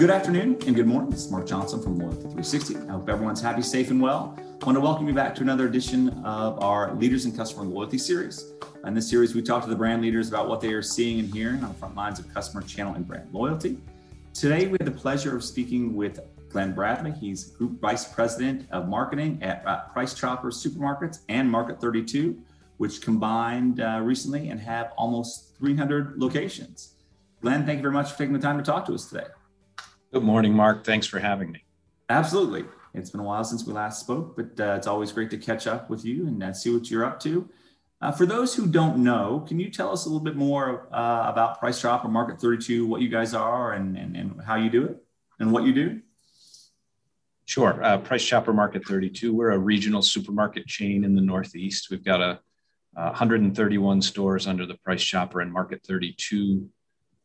Good afternoon and good morning. This is Mark Johnson from Loyalty 360. I hope everyone's happy, safe, and well. I want to welcome you back to another edition of our Leaders in Customer Loyalty series. In this series, we talk to the brand leaders about what they are seeing and hearing on the front lines of customer channel and brand loyalty. Today, we have the pleasure of speaking with Glenn Bradley. He's Group Vice President of Marketing at uh, Price Chopper Supermarkets and Market 32, which combined uh, recently and have almost 300 locations. Glenn, thank you very much for taking the time to talk to us today. Good morning, Mark. Thanks for having me. Absolutely. It's been a while since we last spoke, but uh, it's always great to catch up with you and uh, see what you're up to. Uh, for those who don't know, can you tell us a little bit more uh, about Price Chopper Market 32, what you guys are and, and, and how you do it and what you do? Sure. Uh, Price Chopper Market 32, we're a regional supermarket chain in the Northeast. We've got a, a 131 stores under the Price Chopper and Market 32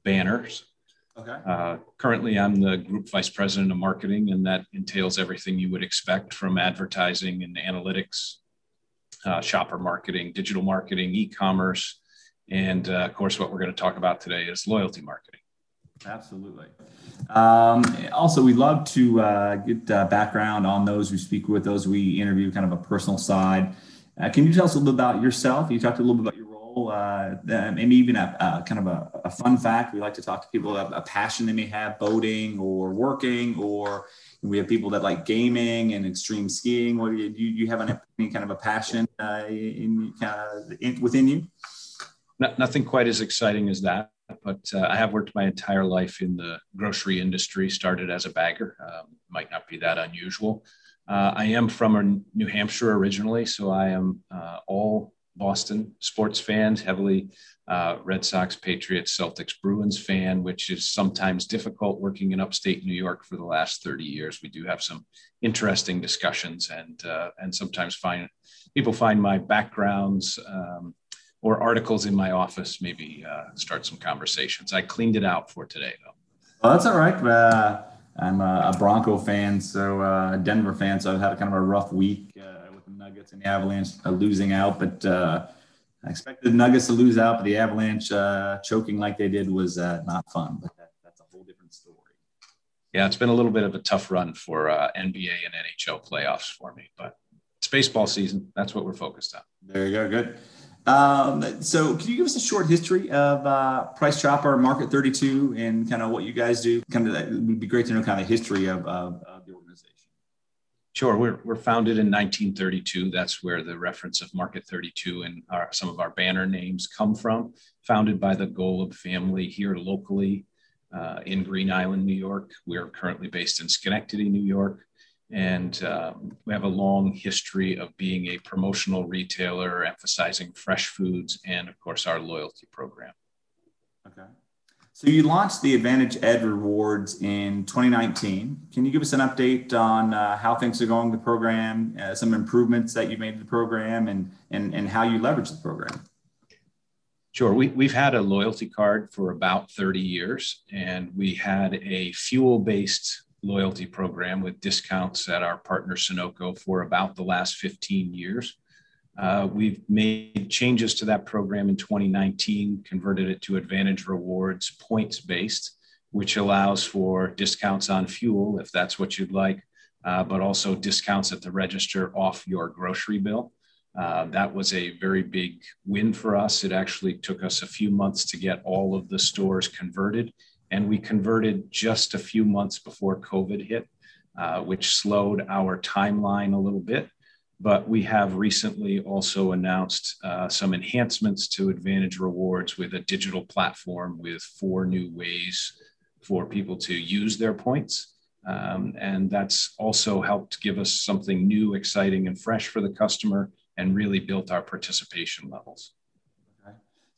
banners. Okay. Uh, currently, I'm the group vice president of marketing, and that entails everything you would expect from advertising and analytics, uh, shopper marketing, digital marketing, e commerce, and uh, of course, what we're going to talk about today is loyalty marketing. Absolutely. Um, also, we love to uh, get uh, background on those we speak with, those we interview, kind of a personal side. Uh, can you tell us a little bit about yourself? You talked a little bit about your uh, maybe even a, a kind of a, a, fun fact. We like to talk to people about a passion they may have, boating or working, or we have people that like gaming and extreme skiing. What do you, you have an, any kind of a passion uh, in, of in, within you? nothing quite as exciting as that, but uh, I have worked my entire life in the grocery industry. Started as a bagger, um, might not be that unusual. Uh, I am from New Hampshire originally, so I am uh, all Boston sports fans, heavily uh, Red Sox, Patriots, Celtics, Bruins fan, which is sometimes difficult working in upstate New York for the last 30 years. We do have some interesting discussions, and uh, and sometimes find people find my backgrounds um, or articles in my office maybe uh, start some conversations. I cleaned it out for today, though. Well, that's all right. Uh, I'm a, Bronco fan, so uh, Denver fan, so I've had kind of a rough week uh, Nuggets and the Avalanche uh, losing out, but uh, I expected the Nuggets to lose out, but the Avalanche uh, choking like they did was uh, not fun. But that, that's a whole different story. Yeah, it's been a little bit of a tough run for uh, NBA and NHL playoffs for me, but it's baseball season. That's what we're focused on. There you go. Good. Um, so, can you give us a short history of uh, Price Chopper Market 32 and kind of what you guys do? Kind of, it would be great to know kind of the history of, of, organization. Sure. We're, we're founded in 1932. That's where the reference of Market 32 and our, some of our banner names come from. Founded by the Golub family here locally uh, in Green Island, New York. We're currently based in Schenectady, New York. And um, we have a long history of being a promotional retailer, emphasizing fresh foods and, of course, our loyalty program. Okay. So you launched the AdvantEdge Rewards in 2019. Can you give us an update on uh, how things are going with the program, uh, some improvements that you made to the program, and, and, and how you leverage the program? Sure. We, we've had a loyalty card for about 30 years, and we had a fuel based loyalty program with discounts at our partner Sunoco for about the last 15 years. Uh, we've made changes to that program in 2019, converted it to AdvantEdge Rewards points based, which allows for discounts on fuel if that's what you'd like, uh, but also discounts at the register off your grocery bill. Uh, that was a very big win for us. It actually took us a few months to get all of the stores converted, and we converted just a few months before COVID hit, uh, which slowed our timeline a little bit but we have recently also announced uh, some enhancements to AdvantEdge Rewards with a digital platform with four new ways for people to use their points. Um, and that's also helped give us something new, exciting, and fresh for the customer and really built our participation levels.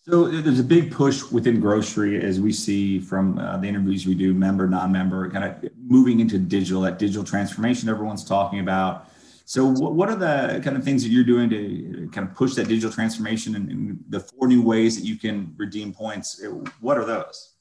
So there's a big push within grocery, as we see from uh, the interviews we do, member, non-member, kind of moving into digital. That digital transformation everyone's talking about. So, what are the kind of things that you're doing to kind of push that digital transformation and, and the four new ways that you can redeem points? What are those?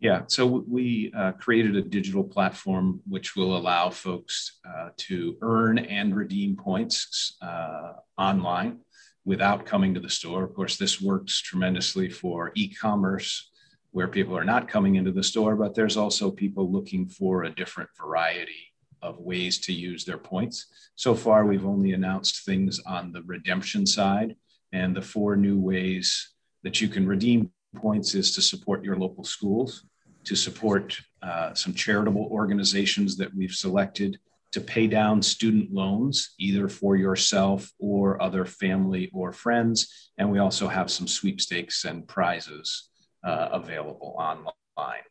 Yeah, so we uh, created a digital platform which will allow folks uh, to earn and redeem points uh, online without coming to the store. Of course, this works tremendously for e commerce where people are not coming into the store, but there's also people looking for a different variety of ways to use their points. So far, we've only announced things on the redemption side, and the four new ways that you can redeem points is to support your local schools, to support uh, some charitable organizations that we've selected, to pay down student loans, either for yourself or other family or friends. And we also have some sweepstakes and prizes uh, available online.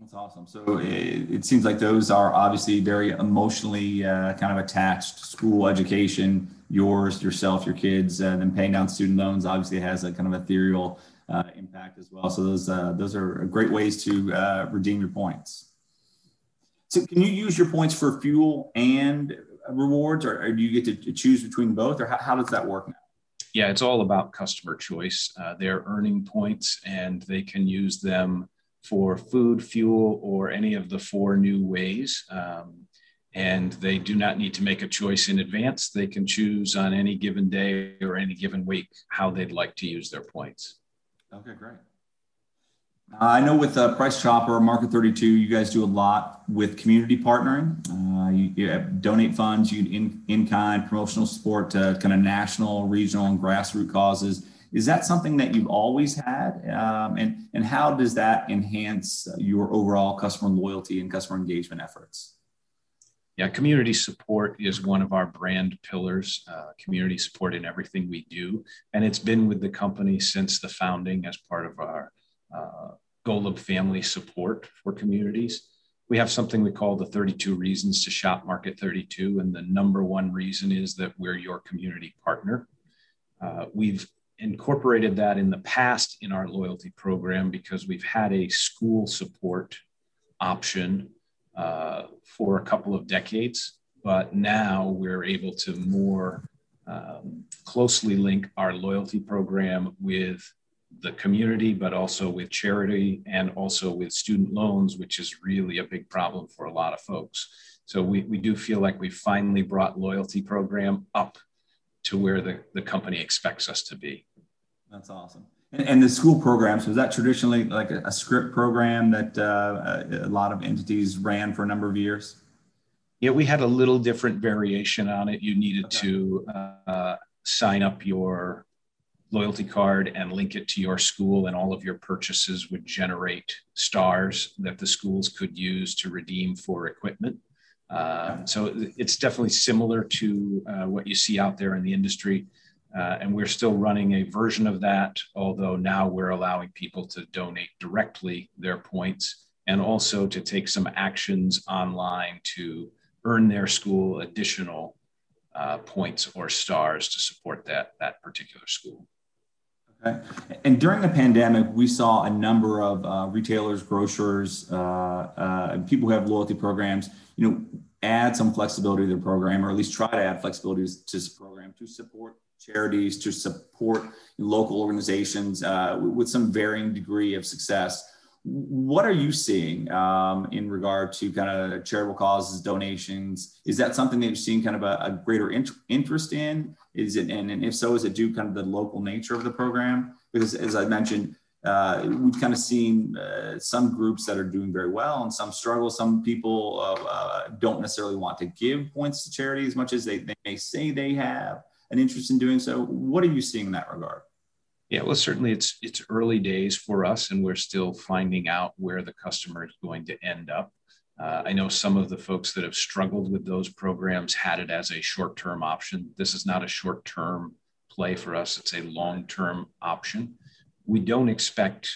That's awesome. So it, it, seems like those are obviously very emotionally uh, kind of attached. School education, yours, yourself, your kids, and then paying down student loans obviously has a kind of ethereal uh, impact as well. So those uh, those are great ways to uh, redeem your points. So can you use your points for fuel and rewards, or, or do you get to choose between both, or how, how, does that work now? Yeah, it's all about customer choice. Uh, they're earning points, and they can use them for food, fuel, or any of the four new ways. Um, and they do not need to make a choice in advance. They can choose on any given day or any given week how they'd like to use their points. Okay, great. Uh, I know with uh, Price Chopper, Market 32, you guys do a lot with community partnering. Uh, you, you donate funds, you in, in kind promotional support to kind of national, regional, and grassroots causes. Is that something that you've always had? Um, and, and how does that enhance your overall customer loyalty and customer engagement efforts? Yeah, community support is one of our brand pillars, uh, community support in everything we do. And it's been with the company since the founding as part of our uh, Golub family support for communities. We have something we call the 32 reasons to shop Market 32. And the number one reason is that we're your community partner. Uh, we've incorporated that in the past in our loyalty program because we've had a school support option uh, for a couple of decades. But now we're able to more um, closely link our loyalty program with the community, but also with charity and also with student loans, which is really a big problem for a lot of folks. So we, we do feel like we finally brought loyalty program up to where the, the company expects us to be. That's awesome. And, and the school programs, was that traditionally like a, a script program that uh, a, lot of entities ran for a number of years? Yeah, we had a little different variation on it. You needed okay. to uh, sign up your loyalty card and link it to your school, and all of your purchases would generate stars that the schools could use to redeem for equipment. Uh, so it's definitely similar to uh, what you see out there in the industry. Uh, and we're still running a version of that, although now we're allowing people to donate directly their points and also to take some actions online to earn their school additional uh, points or stars to support that, that particular school. Okay. And during the pandemic, we saw a number of uh, retailers, grocers, uh, uh, people who have loyalty programs, you know, add some flexibility to their program, or at least try to add flexibility to the program to support charities, to support local organizations uh, with some varying degree of success. What are you seeing um, in regard to kind of charitable causes, donations? Is that something that you've seen kind of a, a greater int- interest in? Is it, and, and if so, is it due kind of the local nature of the program? Because as I mentioned, uh, we've kind of seen uh, some groups that are doing very well and some struggle. Some people uh, uh don't necessarily want to give points to charity as much as they, they may say they have an interest in doing so. What are you seeing in that regard? Yeah, well, certainly it's it's early days for us, and we're still finding out where the customer is going to end up. Uh, I know some of the folks that have struggled with those programs had it as a short-term option. This is not a short-term play for us; it's a long-term option. We don't expect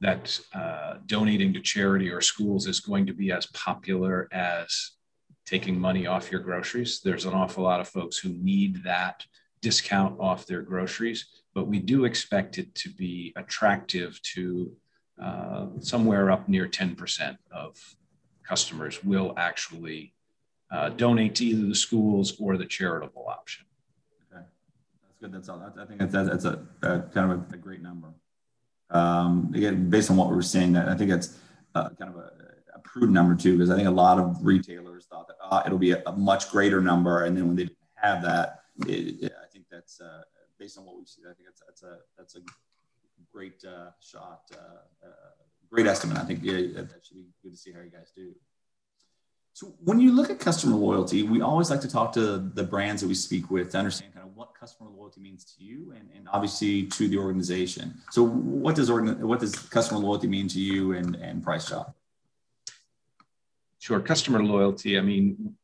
that uh, donating to charity or schools is going to be as popular as taking money off your groceries. There's an awful lot of folks who need that discount off their groceries but we do expect it to be attractive to uh, somewhere up near 10% of customers will actually uh, donate to either the schools or the charitable option. Okay, that's good. That's all. I think that's, that's a, a kind of a, a great number. Um, again, based on what we are seeing, that I think that's uh, kind of a, prudent number too, because I think a lot of retailers thought that uh, it'll be a, much greater number, and then when they didn't have that, it, it, I think that's uh, based on what we've seen. I think that's that's a that's a great uh, shot, uh, uh, great estimate. I think yeah, that should be good to see how you guys do. So when you look at customer loyalty, we always like to talk to the brands that we speak with to understand kind of what customer loyalty means to you and, and obviously to the organization. So what does organ, what does customer loyalty mean to you and, and Price Chop? Sure. Customer loyalty, I mean,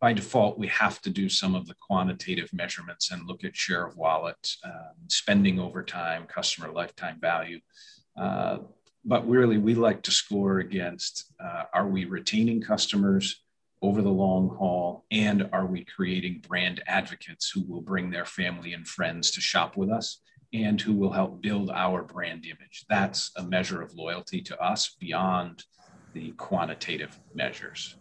by default, we have to do some of the quantitative measurements and look at share of wallet, um, spending over time, customer lifetime value. Uh, but really we like to score against uh, are we retaining customers over the long haul and are we creating brand advocates who will bring their family and friends to shop with us and who will help build our brand image that's a measure of loyalty to us beyond the quantitative measures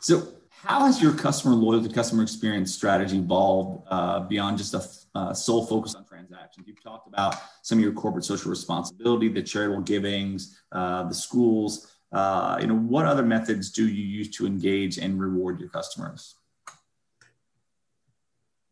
so how has your customer loyalty customer experience strategy evolved uh, beyond just a uh, sole focus on transactions. You've talked about some of your corporate social responsibility, the charitable givings, uh, the schools. Uh, you know, what other methods do you use to engage and reward your customers?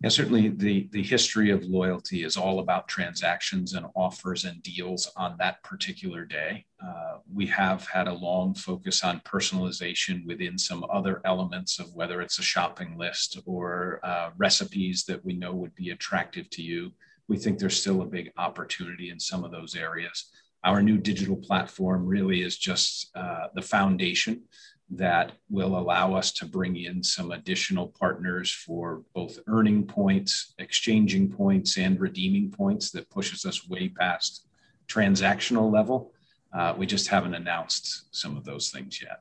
Yeah, certainly the, the history of loyalty is all about transactions and offers and deals on that particular day. Uh, we have had a long focus on personalization within some other elements of whether it's a shopping list or uh, recipes that we know would be attractive to you. We think there's still a big opportunity in some of those areas. Our new digital platform really is just uh, the foundation that will allow us to bring in some additional partners for both earning points, exchanging points, and redeeming points that pushes us way past transactional level. Uh, we just haven't announced some of those things yet.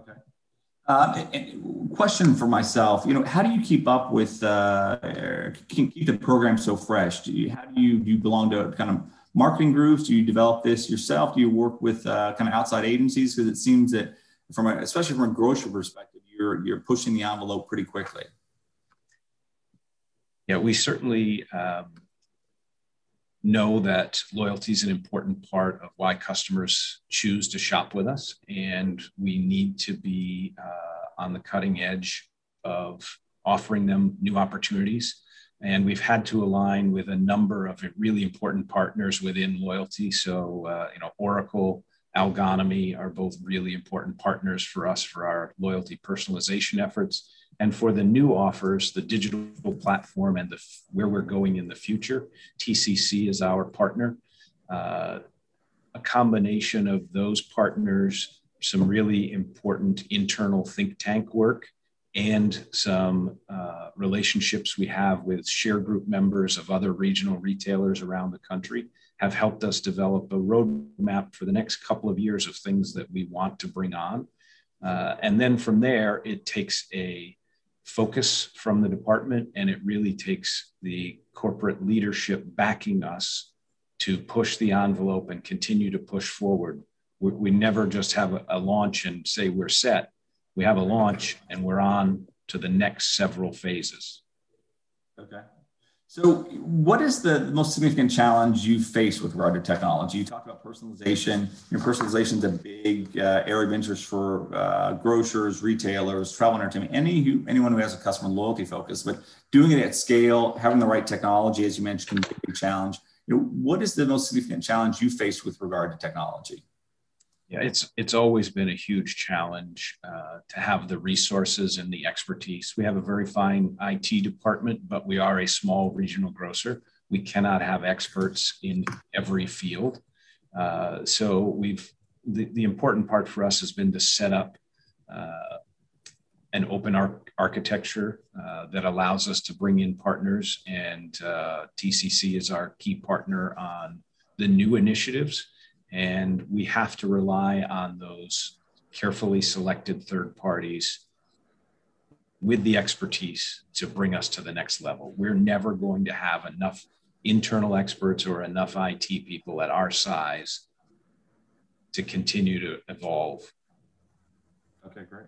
Okay. Uh, question for myself, you know, how do you keep up with, uh, keep the program so fresh? Do you, how do you, do you belong to kind of marketing groups? Do you develop this yourself? Do you work with uh, kind of outside agencies? Because it seems that from a, especially from a grocery perspective, you're you're pushing the envelope pretty quickly. Yeah, we certainly um, know that loyalty is an important part of why customers choose to shop with us, and we need to be uh, on the cutting edge of offering them new opportunities. And we've had to align with a number of really important partners within loyalty. So, uh, you know, Oracle, Algonomy are both really important partners for us for our loyalty personalization efforts. And for the new offers, the digital platform and the, where we're going in the future, TCC is our partner. Uh, a combination of those partners, some really important internal think tank work, and some uh, relationships we have with share group members of other regional retailers around the country have helped us develop a roadmap for the next couple of years of things that we want to bring on. Uh, and then from there, it takes a focus from the department and it really takes the corporate leadership backing us to push the envelope and continue to push forward. We, we never just have a, a launch and say we're set. We have a launch and we're on to the next several phases. Okay. So, what is the most significant challenge you face with regard to technology? You talked about personalization. Your personalization is a big uh, area of interest for uh, grocers, retailers, travel entertainment, any who, anyone who has a customer loyalty focus. But doing it at scale, having the right technology, as you mentioned, can be a big challenge. You know, what is the most significant challenge you face with regard to technology? Yeah, it's it's always been a huge challenge uh, to have the resources and the expertise. We have a very fine IT department, but we are a small regional grocer. We cannot have experts in every field. Uh, so we've the, the important part for us has been to set up uh, an open architecture uh, that allows us to bring in partners, and uh, TCC is our key partner on the new initiatives and we have to rely on those carefully selected third parties with the expertise to bring us to the next level. We're never going to have enough internal experts or enough IT people at our size to continue to evolve. Okay, great.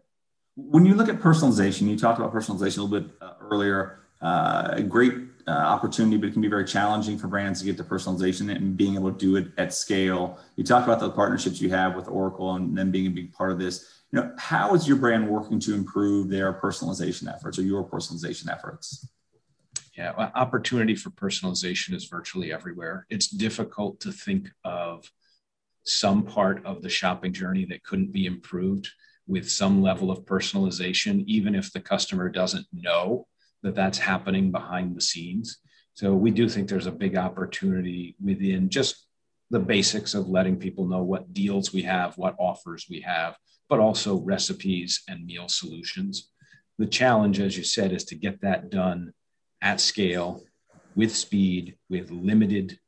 When you look at personalization, you talked about personalization a little bit uh, earlier. Uh, great uh, opportunity, but it can be very challenging for brands to get the personalization and being able to do it at scale. You talked about the partnerships you have with Oracle and them being a big part of this. You know, how is your brand working to improve their personalization efforts or your personalization efforts? Yeah, well, opportunity for personalization is virtually everywhere. It's difficult to think of some part of the shopping journey that couldn't be improved with some level of personalization, even if the customer doesn't know that that's happening behind the scenes. So we do think there's a big opportunity within just the basics of letting people know what deals we have, what offers we have, but also recipes and meal solutions. The challenge, as you said, is to get that done at scale with speed, with limited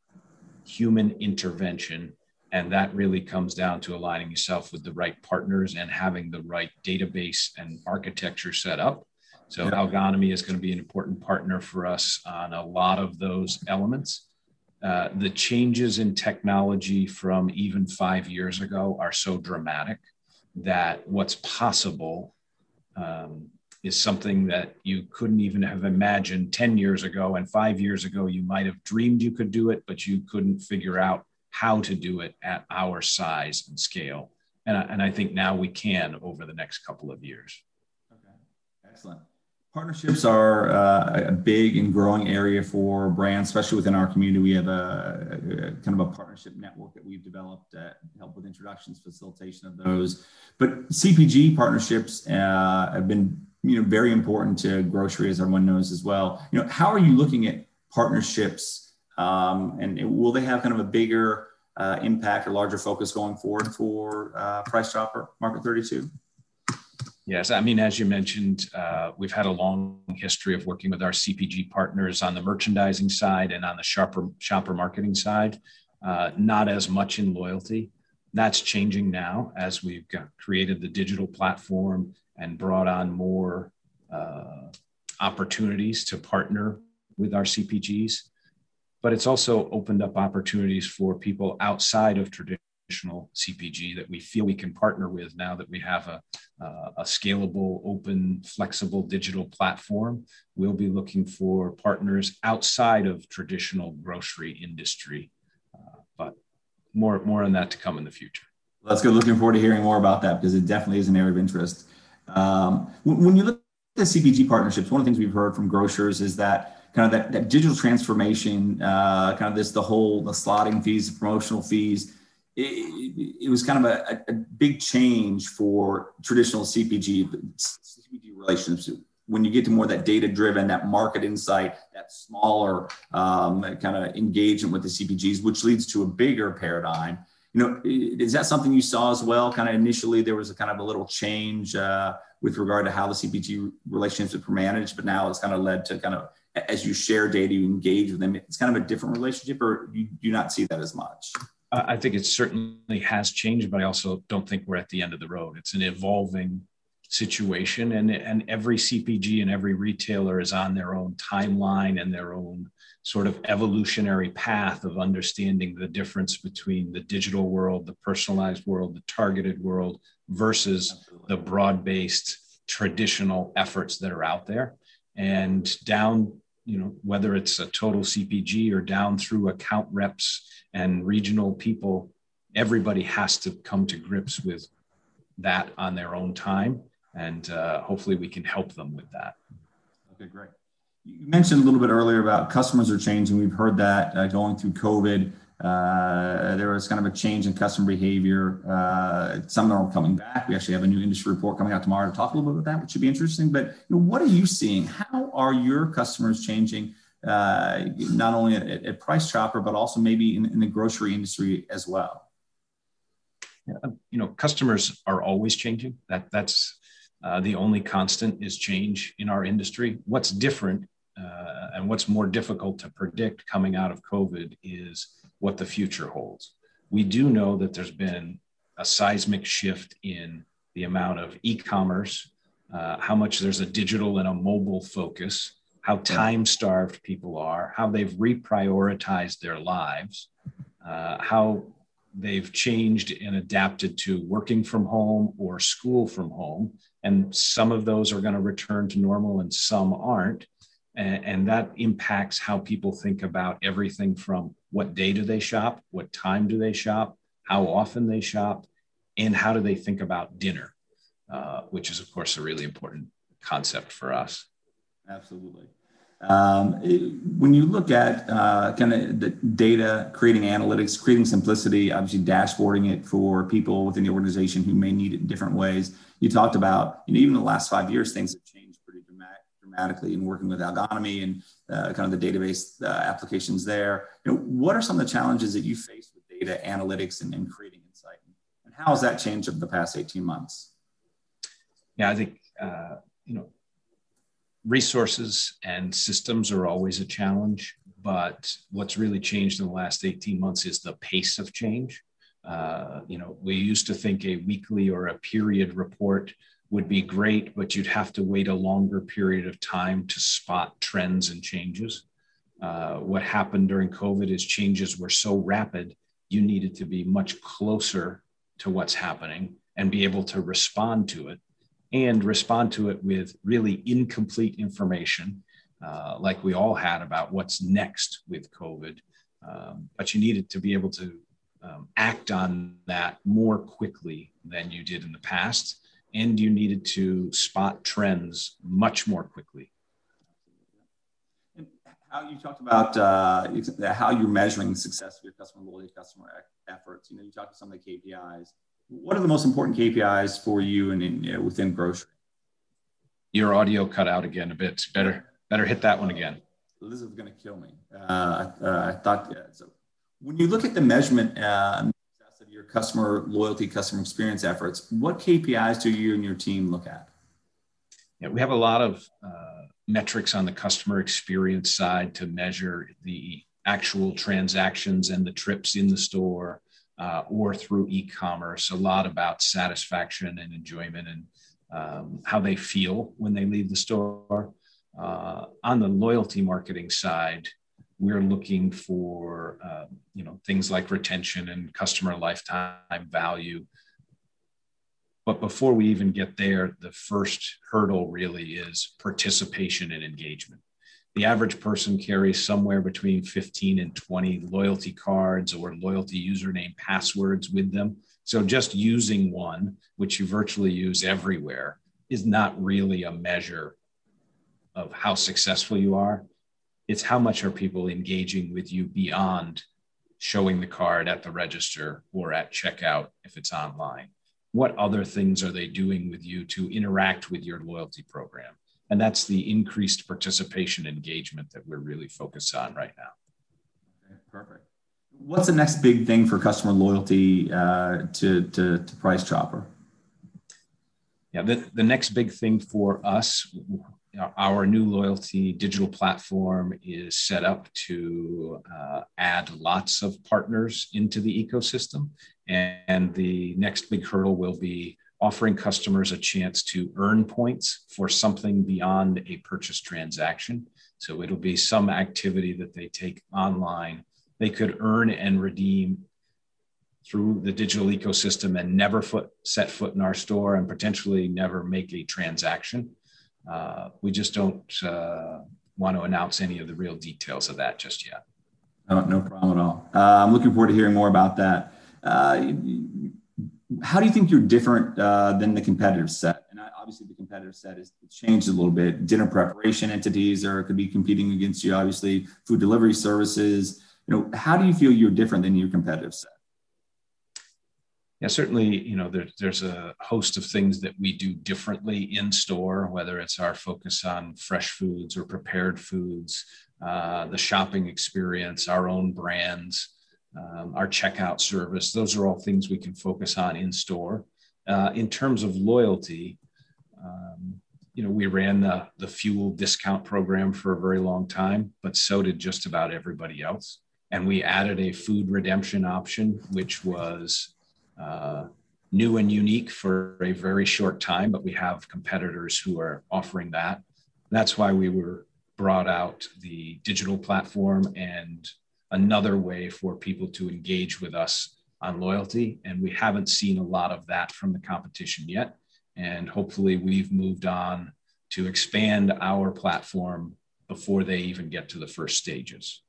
human intervention. And that really comes down to aligning yourself with the right partners and having the right database and architecture set up. So, yeah. Algonomy is going to be an important partner for us on a lot of those elements. Uh, the changes in technology from even five years ago are so dramatic that what's possible um, is something that you couldn't even have imagined 10 years ago. And five years ago, you might have dreamed you could do it, but you couldn't figure out how to do it at our size and scale. And I, and I think now we can over the next couple of years. Okay, excellent. Partnerships are uh, a big and growing area for brands, especially within our community. We have a, a kind of a partnership network that we've developed to help with introductions, facilitation of those. But CPG partnerships uh, have been, you know, very important to grocery, as everyone knows as well. You know, how are you looking at partnerships, um, and will they have kind of a bigger uh, impact or larger focus going forward for uh, Price Chopper Market 32? Yes, I mean, as you mentioned, uh, we've had a long history of working with our CPG partners on the merchandising side and on the shopper shopper marketing side. Uh, not as much in loyalty. That's changing now as we've created the digital platform and brought on more uh, opportunities to partner with our CPGs. But it's also opened up opportunities for people outside of traditional traditional CPG that we feel we can partner with now that we have a, uh, a scalable, open, flexible digital platform. We'll be looking for partners outside of traditional grocery industry, uh, but more more on that to come in the future. That's good. Looking forward to hearing more about that because it definitely is an area of interest. Um, when, you look at the CPG partnerships, one of the things we've heard from grocers is that kind of that, that digital transformation, uh, kind of this, the whole, the slotting fees, the promotional fees, it, it was kind of a, a, big change for traditional CPG, CPG relationships. When you get to more that data driven, that market insight, that smaller um, kind of engagement with the CPGs, which leads to a bigger paradigm. You know, is that something you saw as well? Kind of initially, there was a kind of a little change uh, with regard to how the CPG relationships were managed, but now it's kind of led to kind of as you share data, you engage with them. It's kind of a different relationship, or you do not see that as much. I think it certainly has changed, but I also don't think we're at the end of the road. It's an evolving situation, and and every CPG and every retailer is on their own timeline and their own sort of evolutionary path of understanding the difference between the digital world, the personalized world, the targeted world versus Absolutely. the broad-based traditional efforts that are out there. And down you know, whether it's a total CPG or down through account reps and regional people, everybody has to come to grips with that on their own time. And uh, hopefully we can help them with that. Okay, great. You mentioned a little bit earlier about customers are changing. We've heard that uh, going through COVID. Uh, there was kind of a change in customer behavior. Uh, some are coming back. We actually have a new industry report coming out tomorrow to talk a little bit about that, which should be interesting. But you know, what are you seeing? How are your customers changing, uh, not only at, at, Price Chopper, but also maybe in, in the grocery industry as well? Yeah, you know, customers are always changing. That that's uh, the only constant is change in our industry. What's different uh, and what's more difficult to predict coming out of COVID is what the future holds. We do know that there's been a seismic shift in the amount of e commerce, uh, how much there's a digital and a mobile focus, how time starved people are, how they've reprioritized their lives, uh, how they've changed and adapted to working from home or school from home. And some of those are going to return to normal and some aren't and, and that impacts how people think about everything from what day do they shop, what time do they shop, how often they shop, and how do they think about dinner, uh, which is, of course, a really important concept for us. Absolutely. Um, when you look at uh, kind of the data, creating analytics, creating simplicity, obviously dashboarding it for people within the organization who may need it in different ways. You talked about, you know, even in the last five years, things have changed dramatically in working with Algonomy and uh, kind of the database uh, applications there. You know, what are some of the challenges that you face with data analytics and, and creating insight? And how has that changed over the past 18 months? Yeah, I think, uh, you know, resources and systems are always a challenge, but what's really changed in the last 18 months is the pace of change. Uh, you know, we used to think a weekly or a period report would be great, but you'd have to wait a longer period of time to spot trends and changes. Uh, what happened during COVID is changes were so rapid, you needed to be much closer to what's happening and be able to respond to it and respond to it with really incomplete information, uh, like we all had about what's next with COVID. Um, but you needed to be able to um, act on that more quickly than you did in the past. And you needed to spot trends much more quickly. And how you talked about uh, how you're measuring the success of your customer loyalty, customer efforts. You know, you talked to some of the KPIs what are the most important KPIs for you and in, within grocery? Your audio cut out again a bit. Better better hit that one again. Elizabeth's going to kill me. Uh, uh, I thought yeah, so. When you look at the measurement uh, of your customer loyalty, customer experience efforts, what KPIs do you and your team look at? Yeah, we have a lot of uh, metrics on the customer experience side to measure the actual transactions and the trips in the store, uh, or through e-commerce a lot about satisfaction and enjoyment and um, how they feel when they leave the store uh, on the loyalty marketing side we're looking for uh, you know things like retention and customer lifetime value but before we even get there the first hurdle really is participation and engagement the average person carries somewhere between 15 and 20 loyalty cards or loyalty username passwords with them. So just using one, which you virtually use everywhere, is not really a measure of how successful you are. It's how much are people engaging with you beyond showing the card at the register or at checkout if it's online. What other things are they doing with you to interact with your loyalty program? And that's the increased participation engagement that we're really focused on right now. Okay, perfect. What's the next big thing for customer loyalty uh, to, to, to Price Chopper? Yeah, the, the next big thing for us, our new loyalty digital platform is set up to uh, add lots of partners into the ecosystem. And, and the next big hurdle will be offering customers a chance to earn points for something beyond a purchase transaction. So it'll be some activity that they take online. They could earn and redeem through the digital ecosystem and never foot, set foot in our store and potentially never make a transaction. Uh, we just don't uh, want to announce any of the real details of that just yet. Oh, no problem at all. Uh, I'm looking forward to hearing more about that. Uh, how do you think you're different uh, than the competitive set? And obviously, the competitive set has changed a little bit. Dinner preparation entities are could be competing against you. Obviously, food delivery services. You know, how do you feel you're different than your competitive set? Yeah, certainly. You know, there, there's a host of things that we do differently in store, whether it's our focus on fresh foods or prepared foods, uh, the shopping experience, our own brands um, our checkout service. Those are all things we can focus on in store. Uh, in terms of loyalty, um, you know, we ran the, the fuel discount program for a very long time, but so did just about everybody else. And we added a food redemption option, which was uh, new and unique for a very short time, but we have competitors who are offering that. That's why we were brought out the digital platform and another way for people to engage with us on loyalty. And we haven't seen a lot of that from the competition yet. And hopefully, we've moved on to expand our platform before they even get to the first stages.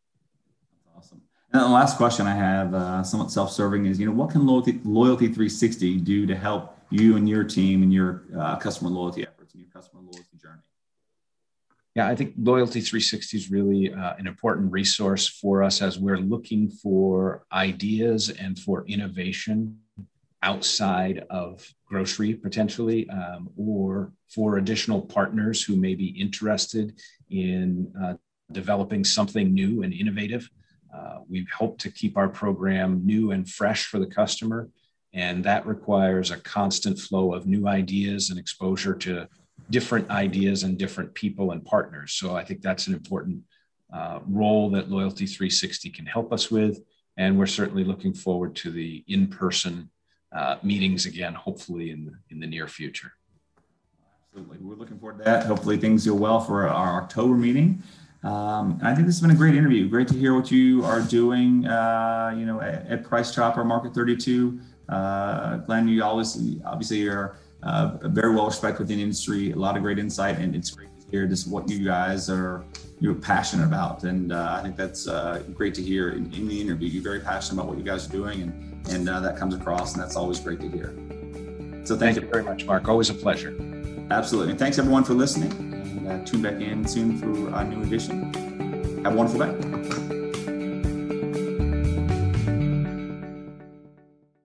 That's awesome. And the last question I have, uh, somewhat self-serving, is you know what can loyalty, loyalty 360 do to help you and your team and your uh, customer loyalty efforts and your customer loyalty journey? Yeah, I think Loyalty 360 is really uh, an important resource for us as we're looking for ideas and for innovation outside of grocery potentially, um, or for additional partners who may be interested in uh, developing something new and innovative. Uh, we hope to keep our program new and fresh for the customer, and that requires a constant flow of new ideas and exposure to different ideas and different people and partners. So I think that's an important uh, role that Loyalty 360 can help us with. And we're certainly looking forward to the in person uh, meetings again, hopefully in the, in the near future. Absolutely. We're looking forward to that. Hopefully things go well for our October meeting. Um, I think this has been a great interview. Great to hear what you are doing, uh, you know, at, at, Price Chopper Market 32. Uh, Glenn, you always, obviously you're uh, very well respected within the industry, a lot of great insight, and it's great to hear just what you guys are you're passionate about. And uh, I think that's uh, great to hear in, in, the interview. You're very passionate about what you guys are doing, and, and uh, that comes across, and that's always great to hear. So thank, thank you very much, Mark. Always a pleasure. Absolutely. And thanks everyone for listening. Uh, tune back in soon for a new edition. Have a wonderful day.